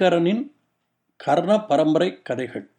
ஐங்கரனின் கர்ண பரம்பரை கதைகள்.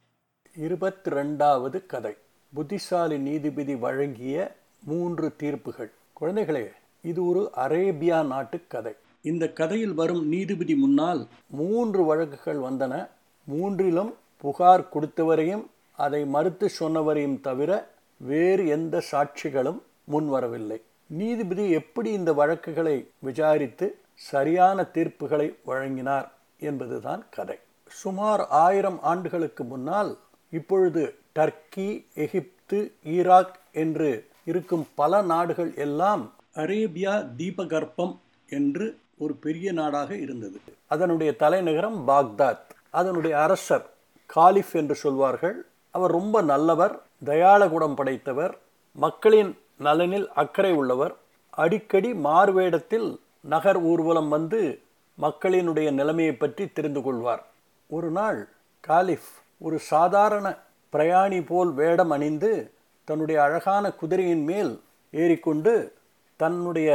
இருபத்தி ரெண்டாவது கதை. புத்திசாலி நீதிபதி வழங்கிய மூன்று தீர்ப்புகள். குழந்தைகளே இது ஒரு அரேபியா நாட்டு கதை. இந்த கதையில் வரும் நீதிபதி முன்னால் மூன்று வழக்குகள் வந்தன. மூன்றிலும் புகார் கொடுத்தவரையும் அதை மறுத்து சொன்னவரையும் தவிர வேறு எந்த சாட்சிகளும் முன்வரவில்லை நீதிபதி எப்படி இந்த வழக்குகளை விசாரித்து சரியான தீர்ப்புகளை வழங்கினார்? என்பதுதான் கதை. சுமார் ஆயிரம் ஆண்டுகளுக்கு முன்னால் இப்பொழுது டர்க்கி எகிப்து ஈராக் என்று இருக்கும் பல நாடுகள் எல்லாம் அரேபியா தீபகற்பம் என்று ஒரு பெரிய நாடாக இருந்தது. அதனுடைய தலைநகரம் பாக்தாத். அதனுடைய அரசர் காலிஃப் என்று சொல்வார்கள். அவர் ரொம்ப நல்லவர் தயாளகுடம் படைத்தவர் மக்களின் நலனில் அக்கறை உள்ளவர். அடிக்கடி மாறுவேடத்தில் நகர் ஊர்வலம் வந்து மக்களினுடைய நிலைமையை பற்றி தெரிந்து கொள்வார். ஒரு நாள் காலிஃப் ஒரு சாதாரண பிரயாணி போல் வேடம் அணிந்து தன்னுடைய அழகான குதிரையின் மேல் ஏறிக்கொண்டு தன்னுடைய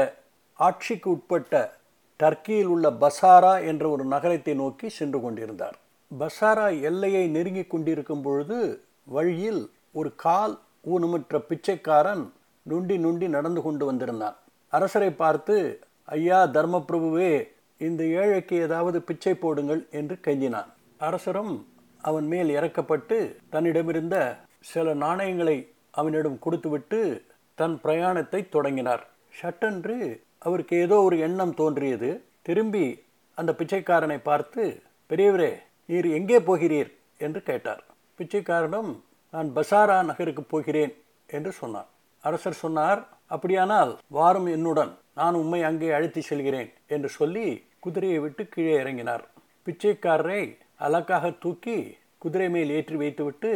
ஆட்சிக்கு உட்பட்ட டர்க்கியில் உள்ள பசாரா என்ற ஒரு நகரத்தை நோக்கி சென்று கொண்டிருந்தார். பசாரா எல்லையை நெருங்கி கொண்டிருக்கும் பொழுது வழியில் ஒரு கால் ஊனமுற்ற பிச்சைக்காரன் நுண்டி நுண்டி நடந்து கொண்டு வந்திருந்தான். அரசரை பார்த்து ஐயா தர்மபிரபுவே இந்த ஏழைக்கு ஏதாவது பிச்சை போடுங்கள் என்று கெஞ்சினான். அரசரும் அவன் மேல் இறக்கப்பட்டு தன்னிடமிருந்த சில நாணயங்களை அவனிடம் கொடுத்துவிட்டு தன் பிரயாணத்தை தொடங்கினார். சட்டென்று அவருக்கு ஏதோ ஒரு எண்ணம் தோன்றியது. திரும்பி அந்த பிச்சைக்காரனை பார்த்து பெரியவரே நீர் எங்கே போகிறீர்? என்று கேட்டார். பிச்சைக்காரனும் நான் பசாரா நகருக்கு போகிறேன் என்று சொன்னார் அரசர் சொன்னார் அப்படியானால் வாரும் என்னுடன் நான் உம்மை அங்கே அழைத்து செல்கிறேன் என்று சொல்லி குதிரையை விட்டு கீழே இறங்கினார். பிச்சைக்காரரை அலக்காக தூக்கி குதிரை மேல் ஏற்றி வைத்துவிட்டு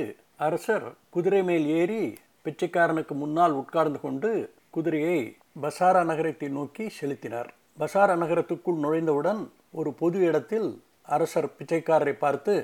அரசர் குதிரை மேல் ஏறி பிச்சைக்காரனுக்கு முன்னால் உட்கார்ந்து கொண்டு குதிரையை பசாரா நகரத்தை நோக்கி செலுத்தினார். பசாரா நகரத்துக்குள் நுழைந்தவுடன் ஒரு பொது இடத்தில் அரசர் பிச்சைக்காரரை பார்த்து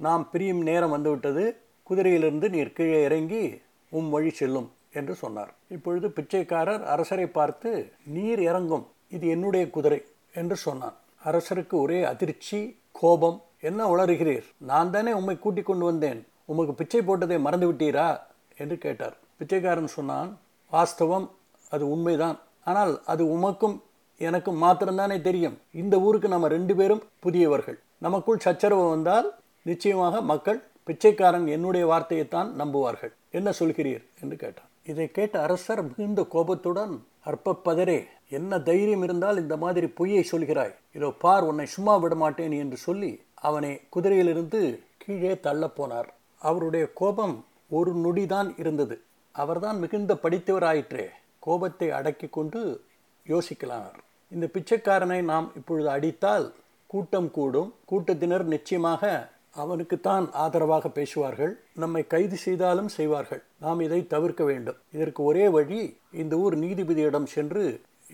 நாம் பிரியும் நேரம் வந்துவிட்டது. குதிரையிலிருந்து நீர் கீழே இறங்கி உம் வழி செல்லும் என்று சொன்னார். இப்பொழுது பிச்சைக்காரர் அரசரை பார்த்து நீர் இறங்கும். இது என்னுடைய குதிரை என்று சொன்னான். அரசருக்கு ஒரே அதிர்ச்சி கோபம். என்ன உளறுகிறீர்? நான் தானே உம்மை கூட்டிக் கொண்டு வந்தேன். உமக்கு பிச்சை போட்டதை மறந்து விட்டீரா? என்று கேட்டார். பிச்சைக்காரன் சொன்னான் வாஸ்தவம் அது உண்மைதான். ஆனால் அது உமக்கும் எனக்கும் மாத்திரம்தானே தெரியும். இந்த ஊருக்கு நம்ம ரெண்டு பேரும் புதியவர்கள். நமக்குள் சச்சரவு வந்தால் நிச்சயமாக மக்கள் பிச்சைக்காரன் என்னுடைய வார்த்தையைத்தான் நம்புவார்கள். என்ன சொல்கிறீர்? என்று கேட்டான். இதை கேட்ட அரசர் மிகுந்த கோபத்துடன் அற்ப பதரே என்ன தைரியம் இருந்தால் இந்த மாதிரி பொய்யை சொல்கிறாய். இதோ பார் உன்னை சும்மா விட மாட்டேன் என்று சொல்லி அவனை குதிரையிலிருந்து கீழே தள்ளப் போனார். அவருடைய கோபம் ஒரு நொடிதான் இருந்தது. அவர்தான் மிகுந்த படித்தவராயிற்றே. கோபத்தை அடக்கி கொண்டு யோசிக்கலானார். இந்த பிச்சைக்காரனை நாம் இப்பொழுது அடித்தால் கூட்டம் கூடும். கூட்டத்தினர் நிச்சயமாக அவனுக்குத்தான் ஆதரவாக பேசுவார்கள் நம்மை கைது செய்தாலும் செய்வார்கள். நாம் இதை தவிர்க்க வேண்டும். இதற்கு ஒரே வழி இந்த ஊர் நீதிபதியிடம் சென்று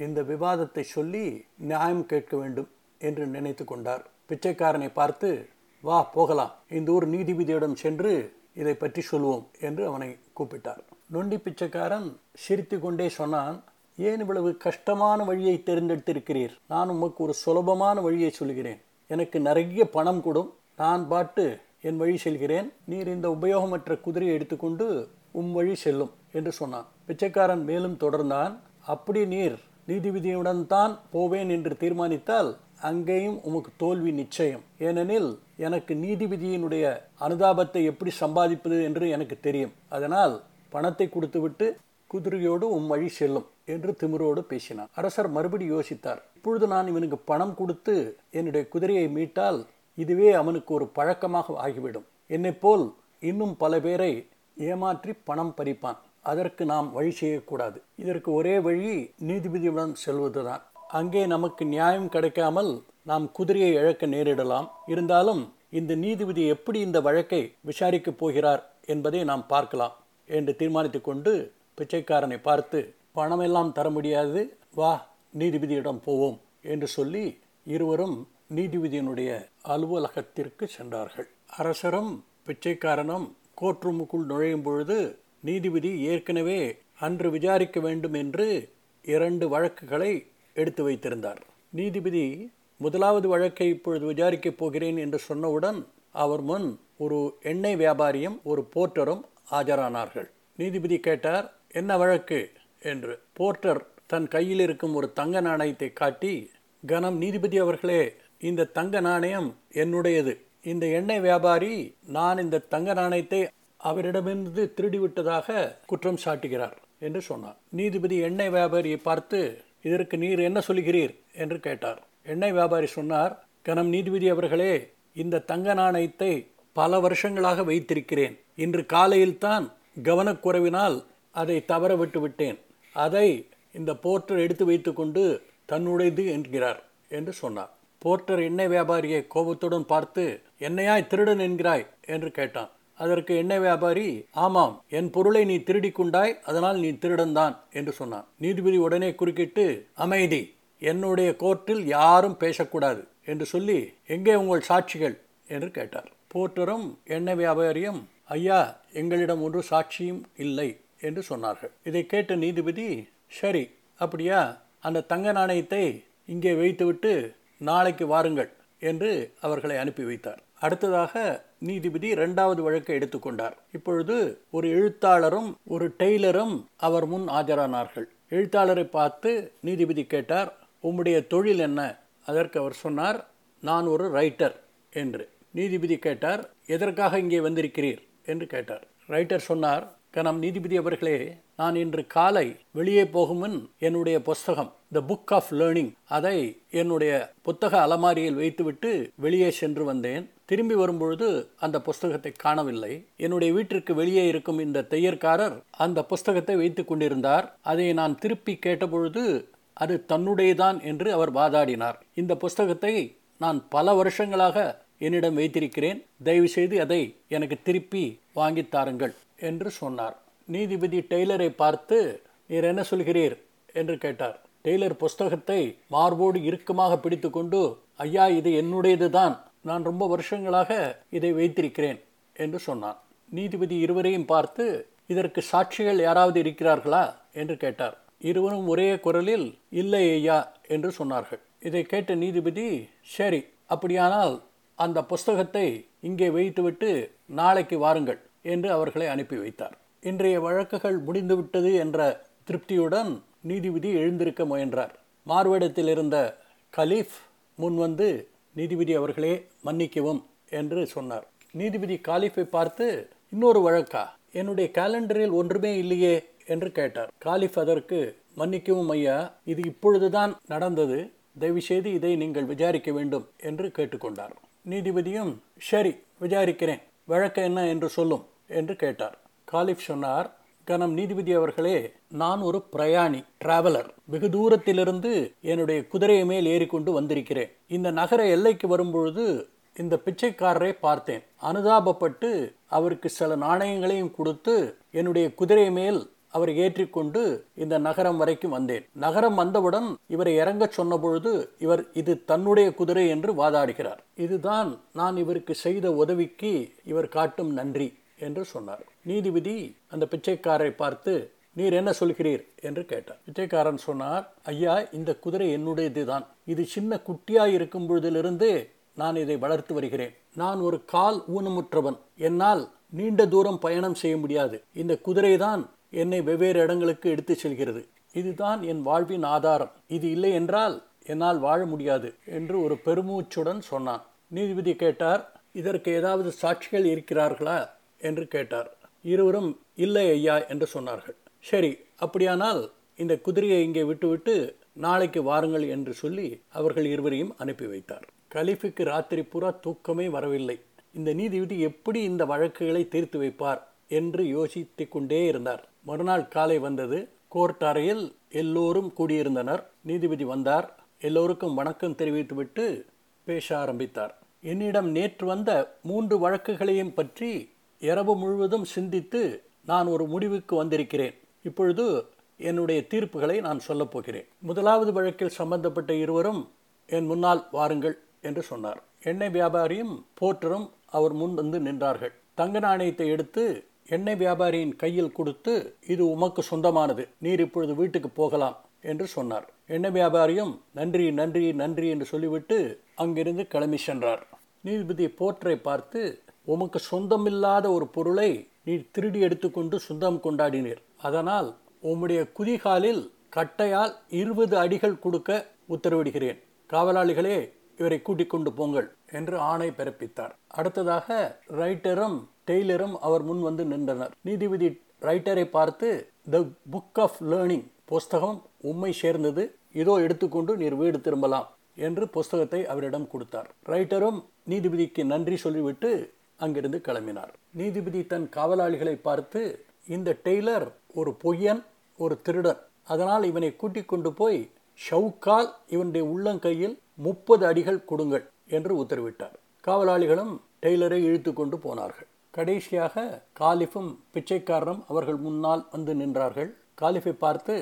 இந்த விவாதத்தை சொல்லி நியாயம் கேட்க வேண்டும் என்று நினைத்து கொண்டார். பிச்சைக்காரனை பார்த்து வா போகலாம். இந்த ஊர் நீதிபதியிடம் சென்று இதை பற்றி சொல்வோம் என்று அவனை கூப்பிட்டார். நொண்டி பிச்சைக்காரன் சிரித்து கொண்டே சொன்னான் ஏன் இவ்வளவு கஷ்டமான வழியை தேர்ந்தெடுத்திருக்கிறீர்? நான் உமக்கு ஒரு சுலபமான வழியை சொல்கிறேன். எனக்கு நிறைய பணம் கொடும். நான் பாட்டு என் வழி செல்கிறேன். நீர் இந்த உபயோகமற்ற குதிரையை எடுத்துக்கொண்டு உம் வழி செல்லும் என்று சொன்னான். பிச்சைக்காரன் மேலும் தொடர்ந்தான். அப்படி நீர் நீதிபதியுடன் தான் போவேன் என்று தீர்மானித்தால் அங்கேயும் உமக்கு தோல்வி நிச்சயம். ஏனெனில் எனக்கு நீதிபதியினுடைய அனுதாபத்தை எப்படி சம்பாதிப்பது என்று எனக்கு தெரியும். அதனால் பணத்தை கொடுத்துவிட்டு குதிரையோடு உம் வழி செல்லும் என்று திமிரோடு பேசினான். அரசர் மறுபடி யோசித்தார். இப்பொழுது நான் இவனுக்கு பணம் கொடுத்து என்னுடைய குதிரையை மீட்டால் இதுவே அவனுக்கு ஒரு பழக்கமாக ஆகிவிடும். என்னை போல் இன்னும் பல பேரை ஏமாற்றி பணம் பறிப்பான். அதற்கு நாம் வழி செய்யக்கூடாது. இதற்கு ஒரே வழி நீதிபதியுடன் செல்வதுதான். அங்கே நமக்கு நியாயம் கிடைக்காமல் நாம் குதிரையை இழக்க நேரிடலாம். இருந்தாலும் இந்த நீதிபதி எப்படி இந்த வழக்கை விசாரிக்கப் போகிறார் என்பதை நாம் பார்க்கலாம் என்று தீர்மானித்து கொண்டு பிச்சைக்காரனை பார்த்து பணமெல்லாம் தர முடியாது. வா நீதிபதியிடம் போவோம் என்று சொல்லி இருவரும் நீதிபதியினுடைய அலுவலகத்திற்கு சென்றார்கள். அரசரும் பிச்சைக்காரனும் கோர்ட் ரூமுக்குள் நுழையும் பொழுது நீதிபதி ஏற்கனவே அன்று விசாரிக்க வேண்டும் என்று இரண்டு வழக்குகளை எடுத்து வைத்திருந்தார். நீதிபதி முதலாவது வழக்கை இப்பொழுது விசாரிக்கப் போகிறேன் என்று சொன்னவுடன் அவர் முன் ஒரு எண்ணெய் வியாபாரியும் ஒரு போர்ட்டரும் ஆஜரானார்கள். நீதிபதி கேட்டார் என்ன வழக்கு? என்று. போர்ட்டர் தன் கையில் இருக்கும் ஒரு தங்க நாணயத்தை காட்டி கனம் நீதிபதி அவர்களே இந்த தங்க நாணயம் என்னுடையது. இந்த எண்ணெய் வியாபாரி நான் இந்த தங்க நாணயத்தை அவரிடமிருந்து திருடிவிட்டதாக குற்றம் சாட்டுகிறார் என்று சொன்னார். நீதிபதி எண்ணெய் வியாபாரியை பார்த்து இதற்கு நீர் என்ன சொல்கிறீர்? என்று கேட்டார். எண்ணெய் வியாபாரி சொன்னார் கனம் நீதிபதி அவர்களே இந்த தங்க நாணயத்தை பல வருஷங்களாக வைத்திருக்கிறேன். இன்று காலையில் தான் கவனக்குறைவினால் அதை தவற விட்டு விட்டேன் அதை இந்த போர்ட்டர் எடுத்து வைத்துக்கொண்டு தன்னுடையது என்கிறார் என்று சொன்னார். போர்ட்டர் எண்ணெய் வியாபாரியை கோபத்துடன் பார்த்து என்னையாய் திருடன் என்கிறாய்? என்று கேட்டான். அதற்கு எண்ணெய் வியாபாரி ஆமாம் என் பொருளை நீ திருடி கொண்டாய் அதனால் நீ திருடன்தான் என்று சொன்னான். நீதிபதி உடனே குறுக்கிட்டு அமைதி என்னுடைய கோர்ட்டில் யாரும் பேசக்கூடாது என்று சொல்லி எங்கே உங்கள் சாட்சிகள்? என்று கேட்டார். போர்ட்டரும் எண்ணெய் வியாபாரியும் ஐயா எங்களிடம் ஒன்று சாட்சியும் இல்லை என்று சொன்னார்கள். இதை கேட்ட நீதிபதி சரி அப்படியா? அந்த தங்க நாணயத்தை இங்கே வைத்துவிட்டு நாளைக்கு வாருங்கள் என்று அவர்களை அனுப்பி வைத்தார். அடுத்ததாக நீதிபதி இரண்டாவது வழக்கை எடுத்துக்கொண்டார் இப்பொழுது ஒரு எழுத்தாளரும் ஒரு டெய்லரும் அவர் முன் ஆஜரானார்கள். எழுத்தாளரை பார்த்து நீதிபதி கேட்டார் உம்முடைய தொழில் என்ன? அதற்கு அவர் சொன்னார் நான் ஒரு ரைட்டர் என்று. நீதிபதி கேட்டார் எதற்காக இங்கே வந்திருக்கிறீர்? என்று கேட்டார். ரைட்டர் சொன்னார் கனம் நீதிபதி அவர்களே நான் இன்று காலை வெளியே போகுமுன் என்னுடைய புஸ்தகம் த புக் ஆஃப் லேர்னிங் அதை என்னுடைய புத்தக அலமாரியில் வைத்துவிட்டு வெளியே சென்று வந்தேன். திரும்பி வரும்பொழுது அந்த புஸ்தகத்தை காணவில்லை. என்னுடைய வீட்டிற்கு வெளியே இருக்கும் இந்த தையற்காரர் அந்த புஸ்தகத்தை வைத்து கொண்டிருந்தார். அதை நான் திருப்பி கேட்டபொழுது அது தன்னுடையதான் என்று அவர் வாதாடினார். இந்த புஸ்தகத்தை நான் பல வருஷங்களாக என்னிடம் வைத்திருக்கிறேன். தயவுசெய்து அதை எனக்கு திருப்பி வாங்கித் தாருங்கள் என்று சொன்னார். நீதிபதி டெய்லரை பார்த்து நீர் என்ன சொல்கிறீர்? என்று கேட்டார். டெய்லர் புஸ்தகத்தை மார்போடு இறுக்கமாக பிடித்துக்கொண்டு ஐயா இது என்னுடையது தான் நான் ரொம்ப வருஷங்களாக இதை வைத்திருக்கிறேன் என்று சொன்னான். நீதிபதி இருவரையும் பார்த்து இதற்கு சாட்சிகள் யாராவது இருக்கிறார்களா? என்று கேட்டார். இருவரும் ஒரே குரலில் இல்லை ஐயா என்று சொன்னார்கள். இதை கேட்ட நீதிபதி சரி அப்படியானால் அந்த புஸ்தகத்தை இங்கே வைத்துவிட்டு நாளைக்கு வாருங்கள் என்று அவர்களை அனுப்பி வைத்தார். இன்றைய வழக்குகள் முடிந்துவிட்டது என்ற திருப்தியுடன் நீதிபதி எழுந்திருக்க முயன்றார். மார்வேடத்தில் இருந்த கலீஃப் முன்வந்து நீதிபதி அவர்களே மன்னிக்கவும் என்று சொன்னார். நீதிபதி காலிஃபை பார்த்து இன்னொரு வழக்கா? என்னுடைய கேலண்டரில் ஒன்றுமே இல்லையே என்று கேட்டார். காலிஃப் அதற்கு மன்னிக்கவும் ஐயா இது இப்பொழுதுதான் நடந்தது. தயவுசெய்து இதை நீங்கள் விசாரிக்க வேண்டும் என்று கேட்டுக்கொண்டார். நீதிபதியும் சரி விசாரிக்கிறேன். வழக்கு என்ன என்று சொல்லும் என்று கேட்டார். காலிஃப் சொன்னார் கனம் நீதிபதி அவர்களே நான் ஒரு பிரயாணி டிராவலர் வெகு தூரத்திலிருந்து என்னுடைய குதிரையை மேல் ஏறிக்கொண்டு வந்திருக்கிறேன். இந்த நகர எல்லைக்கு வரும்பொழுது இந்த பிச்சைக்காரரை பார்த்தேன். அனுதாபப்பட்டு அவருக்கு சில நாணயங்களையும் கொடுத்து என்னுடைய குதிரை மேல் அவர் ஏற்றிக்கொண்டு இந்த நகரம் வரைக்கும் வந்தேன். நகரம் வந்தவுடன் இவரை இறங்க சொன்னபொழுது இவர் இது தன்னுடைய குதிரை என்று வாதாடுகிறார். இதுதான் நான் இவருக்கு செய்த உதவிக்கு இவர் காட்டும் நன்றி என்று சொன்னார். நீதிபதி அந்த பிச்சைக்காரரை பார்த்து நீர் என்ன சொல்கிறீர்? என்று கேட்டார். பிச்சைக்காரன் சொன்னார் ஐயா இந்த குதிரை என்னுடையது தான் இது சின்ன குட்டியாய் இருக்கும் பொழுதிலிருந்து நான் இதை வளர்த்து வருகிறேன். நான் ஒரு கால் ஊனமுற்றவன். என்னால் நீண்ட தூரம் பயணம் செய்ய முடியாது. இந்த குதிரை தான் என்னை வெவ்வேறு இடங்களுக்கு எடுத்து செல்கிறது. இதுதான் என் வாழ்வின் ஆதாரம். இது இல்லை என்றால் என்னால் வாழ முடியாது என்று ஒரு பெருமூச்சுடன் சொன்னான். நீதிபதி கேட்டார் இதற்கு ஏதாவது சாட்சிகள் இருக்கிறார்களா? என்று கேட்டார். இருவரும் இல்லை ஐயா என்று சொன்னார்கள். சரி அப்படியானால் இந்த குதிரையை இங்கே விட்டுவிட்டு நாளைக்கு வாருங்கள் என்று சொல்லி அவர்கள் இருவரையும் அனுப்பி வைத்தார். கலீஃபுக்கு ராத்திரி பூரா தூக்கமே வரவில்லை. இந்த நீதிபதி எப்படி இந்த வழக்குகளை தீர்த்து வைப்பார் என்று யோசித்து கொண்டே இருந்தார். மறுநாள் காலை வந்தது. கோர்ட் அறையில் எல்லோரும் கூடியிருந்தனர். நீதிபதி வந்தார். எல்லோருக்கும் வணக்கம் தெரிவித்துவிட்டு பேச ஆரம்பித்தார். என்னிடம் நேற்று வந்த மூன்று வழக்குகளையும் பற்றி இரவு முழுவதும் சிந்தித்து நான் ஒரு முடிவுக்கு வந்திருக்கிறேன். இப்பொழுது என்னுடைய தீர்ப்புகளை நான் சொல்லப் போகிறேன். முதலாவது வழக்கில் சம்பந்தப்பட்ட இருவரும் என் முன்னால் வாருங்கள் என்று சொன்னார். எண்ணெய் வியாபாரியும் போற்றரும் அவர் முன் வந்து நின்றார்கள். தங்க நாணயத்தை எடுத்து எண்ணெய் வியாபாரியின் கையில் கொடுத்து இது உமக்கு சொந்தமானது நீர் இப்பொழுது வீட்டுக்கு போகலாம் என்று சொன்னார். எண்ணெய் வியாபாரியும் நன்றி நன்றி நன்றி என்று சொல்லிவிட்டு அங்கிருந்து கிளம்பி சென்றார். நீதிபதி போற்றை பார்த்து உமக்கு சொந்தமில்லாத ஒரு பொருளை நீர் திருடி எடுத்துக்கொண்டு சொந்தம் கொண்டாடினீர். அதனால் உம்முடைய குதிகாலில் கட்டையால் இருபது அடிகள் கொடுக்க உத்தரவிடுகிறேன். காவலாளிகளே இவரை கூட்டிக் கொண்டு போங்கள் என்று ஆணை பிறப்பித்தார். அடுத்ததாக ரைட்டரும் டெய்லரும் அவர் முன் வந்து நின்றனர். நீதிபதி ரைட்டரை பார்த்து த புக் ஆஃப் லேர்னிங் புஸ்தகம் உண்மை சேர்ந்தது. இதோ எடுத்துக்கொண்டு நீர் வீடு திரும்பலாம் என்று புஸ்தகத்தை அவரிடம் கொடுத்தார். ரைட்டரும் நீதிபதிக்கு நன்றி சொல்லிவிட்டு அங்கிருந்து கிளம்பினார். நீதிபதி தன் காவலாளிகளை பார்த்து இந்த டெய்லர் ஒரு பொய்யன் ஒரு திருடன். அதனால் இவனை கூட்டிக் கொண்டு போய் ஷவுக்கால் இவனுடைய உள்ளங்கையில் முப்பது அடிகள் கொடுங்கள் என்று உத்தரவிட்டார். காவலாளிகளும் டெய்லரை இழுத்து கொண்டு போனார்கள். கடைசியாக காலிஃபும் பிச்சைக்காரரும் அவர்கள் முன்னால் வந்து நின்றார்கள். காலிஃபை பார்த்து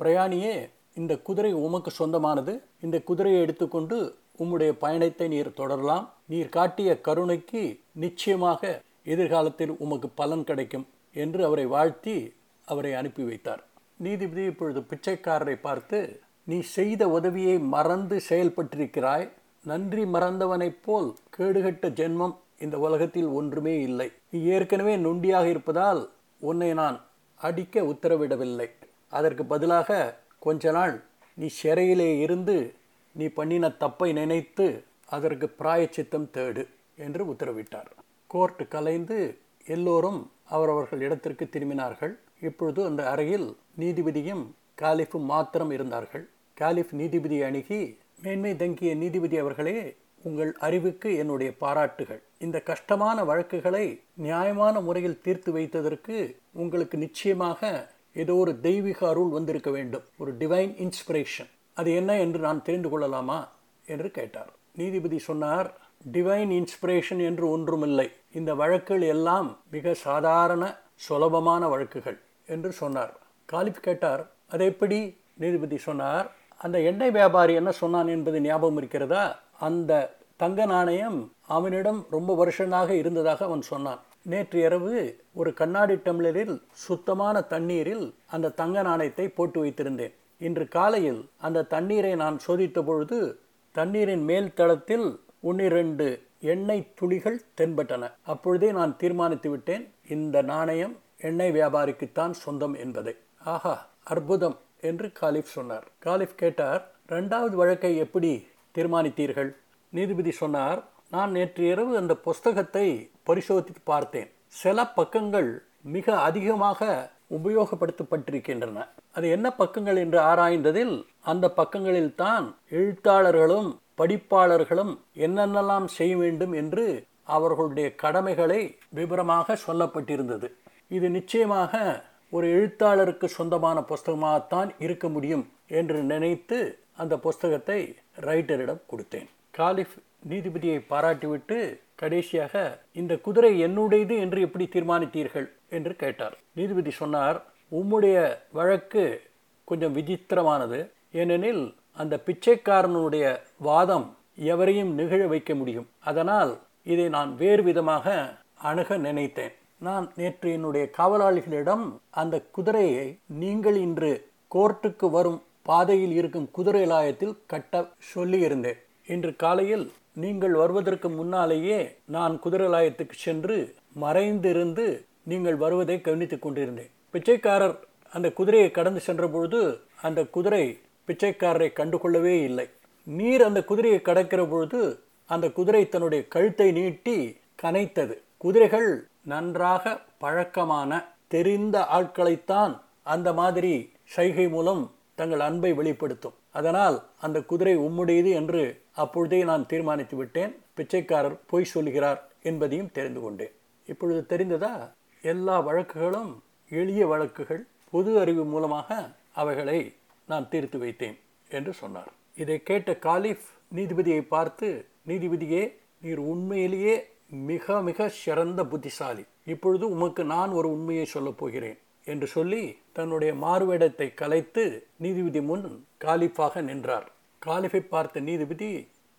பிரயாணியே இந்த குதிரை உமக்கு சொந்தமானது. இந்த குதிரையை எடுத்துக்கொண்டு உம்முடைய பயணத்தை நீர் தொடரலாம். நீர் காட்டிய கருணைக்கு நிச்சயமாக எதிர்காலத்தில் உமக்கு பலன் கிடைக்கும் என்று அவரை வாழ்த்தி அவரை அனுப்பி வைத்தார். நீதிபதி இப்பொழுது பிச்சைக்காரரை பார்த்து நீ செய்த உதவியை மறந்து செயல்பட்டிருக்கிறாய். நன்றி மறந்தவனைப் போல் கேடுகட்ட ஜென்மம் இந்த உலகத்தில் ஒன்றுமே இல்லை. நீ ஏற்கனவே நொண்டியாக இருப்பதால் உன்னை நான் அடிக்க உத்தரவிடவில்லை. அதற்கு பதிலாக கொஞ்ச நாள் நீ சிறையிலே இருந்து நீ பண்ணின தப்பை நினைத்து அதற்கு பிராயச்சித்தம் தேடு என்று உத்தரவிட்டார். கோர்ட் கலைந்து எல்லோரும் அவரவர்கள் இடத்திற்கு திரும்பினார்கள். இப்பொழுது அந்த அறையில் நீதிபதியும் காலிஃபும் மாத்திரம் இருந்தார்கள். காலிஃப் நீதிபதியை அணுகி மேன்மை தங்கிய நீதிபதி அவர்களே உங்கள் அறிவுக்கு என்னுடைய பாராட்டுகள். இந்த கஷ்டமான வழக்குகளை நியாயமான முறையில் தீர்த்து வைத்ததற்கு உங்களுக்கு நிச்சயமாக ஏதோ ஒரு தெய்வீக அருள் வந்திருக்க வேண்டும். ஒரு டிவைன் இன்ஸ்பிரேஷன் அது என்ன என்று நான் தெரிந்து கொள்ளலாமா? என்று கேட்டார். நீதிபதி சொன்னார் டிவைன் இன்ஸ்பிரேஷன் என்று ஒன்றுமில்லை. இந்த வழக்குகள் எல்லாம் மிக சாதாரண சுலபமான வழக்குகள் என்று சொன்னார். காலிப் கேட்டார் அது எப்படி? நீதிபதி சொன்னார் அந்த எண்ணெய் வியாபாரி என்ன சொன்னான் என்பது ஞாபகம் இருக்கிறதா? அந்த தங்க நாணயம் அவனிடம் ரொம்ப வருஷமாக இருந்ததாக அவன் சொன்னான். நேற்று இரவு ஒரு கண்ணாடி டம்ளரில் சுத்தமான தண்ணீரில் அந்த தங்க நாணயத்தை போட்டு வைத்திருந்தேன். இன்று காலையில் அந்த தண்ணீரை நான் சோதித்த பொழுது தண்ணீரின் மேல் தளத்தில் ஒன்னிரண்டு எண்ணெய் துளிகள் தென்பட்டன. அப்பொழுதே நான் தீர்மானித்து விட்டேன் இந்த நாணயம் எண்ணெய் வியாபாரிக்குத்தான் சொந்தம் என்பதை. ஆஹா அற்புதம் என்று காலிஃப் சொன்னார். காலிஃப் கேட்டார் ரெண்டாவது வழக்கை எப்படி தீர்மானித்தீர்கள்? நீதிபதி சொன்னார் நான் நேற்று இரவு அந்த புஸ்தகத்தை பரிசோதித்து பார்த்தேன். சில பக்கங்கள் மிக அதிகமாக உபயோகப்படுத்தப்பட்டிருக்கின்றன. அது என்ன பக்கங்கள் என்று ஆராய்ந்ததில் அந்த பக்கங்களில் தான் எழுத்தாளர்களும் படிப்பாளர்களும் என்னென்னலாம் செய்ய வேண்டும் என்று அவர்களுடைய கடமைகளை விவரமாக சொல்லப்பட்டிருந்தது. இது நிச்சயமாக ஒரு எழுத்தாளருக்கு சொந்தமான புஸ்தகமாகத்தான் இருக்க முடியும் என்று நினைத்து அந்த புஸ்தகத்தை ரைட்டரிடம் கொடுத்தேன். காலிஃப் நீதிபதியை பாராட்டிவிட்டு கடைசியாக இந்த குதிரை என்னுடையது என்று எப்படி தீர்மானித்தீர்கள்? என்று கேட்டார். நீதிபதி சொன்னார் உம்முடைய வழக்கு கொஞ்சம் விசித்திரமானது. ஏனெனில் அந்த பிச்சைக்காரனுடைய வாதம் எவரையும் நிகழ வைக்க முடியும். அதனால் இதை நான் வேறு விதமாக அணுக நினைத்தேன். நான் நேற்று என்னுடைய காவலாளிகளிடம் அந்த குதிரையை நீங்கள் இன்று கோர்ட்டுக்கு வரும் பாதையில் இருக்கும் குதிரை லாயத்தில் கட்ட சொல்லியிருந்தேன். இன்று காலையில் நீங்கள் வருவதற்கு முன்னாலேயே நான் குதிரலாயத்துக்கு சென்று மறைந்திருந்து நீங்கள் வருவதை கவனித்துக் கொண்டிருந்தேன். பிச்சைக்காரர் அந்த குதிரையை கடந்து சென்றபொழுது அந்த குதிரை பிச்சைக்காரரை கண்டுகொள்ளவே இல்லை. நீர் அந்த குதிரையை கடக்கிற பொழுது அந்த குதிரை தன்னுடைய கழுத்தை நீட்டி கனைத்தது. குதிரைகள் நன்றாக பழக்கமான தெரிந்த ஆட்களைத்தான் அந்த மாதிரி சைகை மூலம் தங்கள் அன்பை வெளிப்படுத்தும். அதனால் அந்த குதிரை உம்முடையது என்று அப்பொழுதே நான் தீர்மானித்து விட்டேன். பிச்சைக்காரர் பொய் சொல்கிறார் என்பதையும் தெரிந்து கொண்டேன். இப்பொழுது தெரிந்ததா? எல்லா வழக்குகளும் எளிய வழக்குகள் பொது அறிவு மூலமாக அவைகளை நான் தீர்த்து வைத்தேன் என்று சொன்னார். இதை கேட்ட காலிஃப் நீதிபதியை பார்த்து நீதிபதியே நீர் உண்மையிலேயே மிக மிக சிறந்த புத்திசாலி. இப்பொழுது உமக்கு நான் ஒரு உண்மையை சொல்லப் போகிறேன் என்று சொல்லி தன்னுடைய மாறுவேடத்தை கலைத்து நீதிபதி முன் காலிஃபாக நின்றார். காலிஃபை பார்த்த நீதிபதி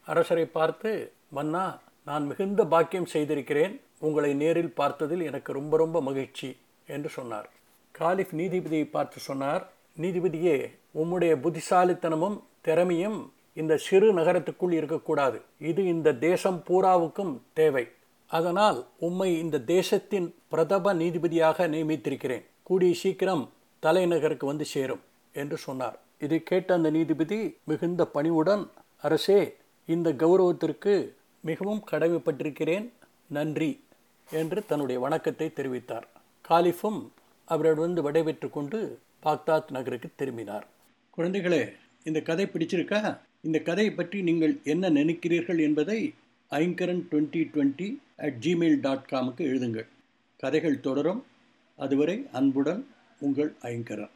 அரசரை பார்த்து மன்னா நான் மிகுந்த பாக்கியம் செய்திருக்கிறேன். உங்களை நேரில் பார்த்ததில் எனக்கு ரொம்ப ரொம்ப மகிழ்ச்சி என்று சொன்னார். காலிஃப் நீதிபதியை பார்த்து சொன்னார் நீதிபதியே உம்முடைய புத்திசாலித்தனமும் திறமையும் இந்த சிறு நகரத்துக்குள் இருக்கக்கூடாது. இது இந்த தேசம் பூராவுக்கும் தேவை. அதனால் உம்மை இந்த தேசத்தின் பிரதம நீதிபதியாக நியமித்திருக்கிறேன். கூடிய சீக்கிரம் தலைநகருக்கு வந்து சேரும் என்று சொன்னார். இதை கேட்ட அந்த நீதிபதி மிகுந்த பணிவுடன் அரசே இந்த கௌரவத்திற்கு மிகவும் கடமைப்பட்டிருக்கிறேன் நன்றி என்று தன்னுடைய வணக்கத்தை தெரிவித்தார். காலிஃபும் அவரிடமிருந்து விடைபெற்று கொண்டு பாக்தாத் நகருக்கு திரும்பினார். குழந்தைகளே இந்த கதை பிடிச்சிருக்கா? இந்த கதையை பற்றி நீங்கள் என்ன நினைக்கிறீர்கள் என்பதை Aingaran twenty twenty at Gmail dot காமுக்கு எழுதுங்கள். கதைகள் தொடரும். அதுவரை அன்புடன் உங்கள் ஐங்கரன்.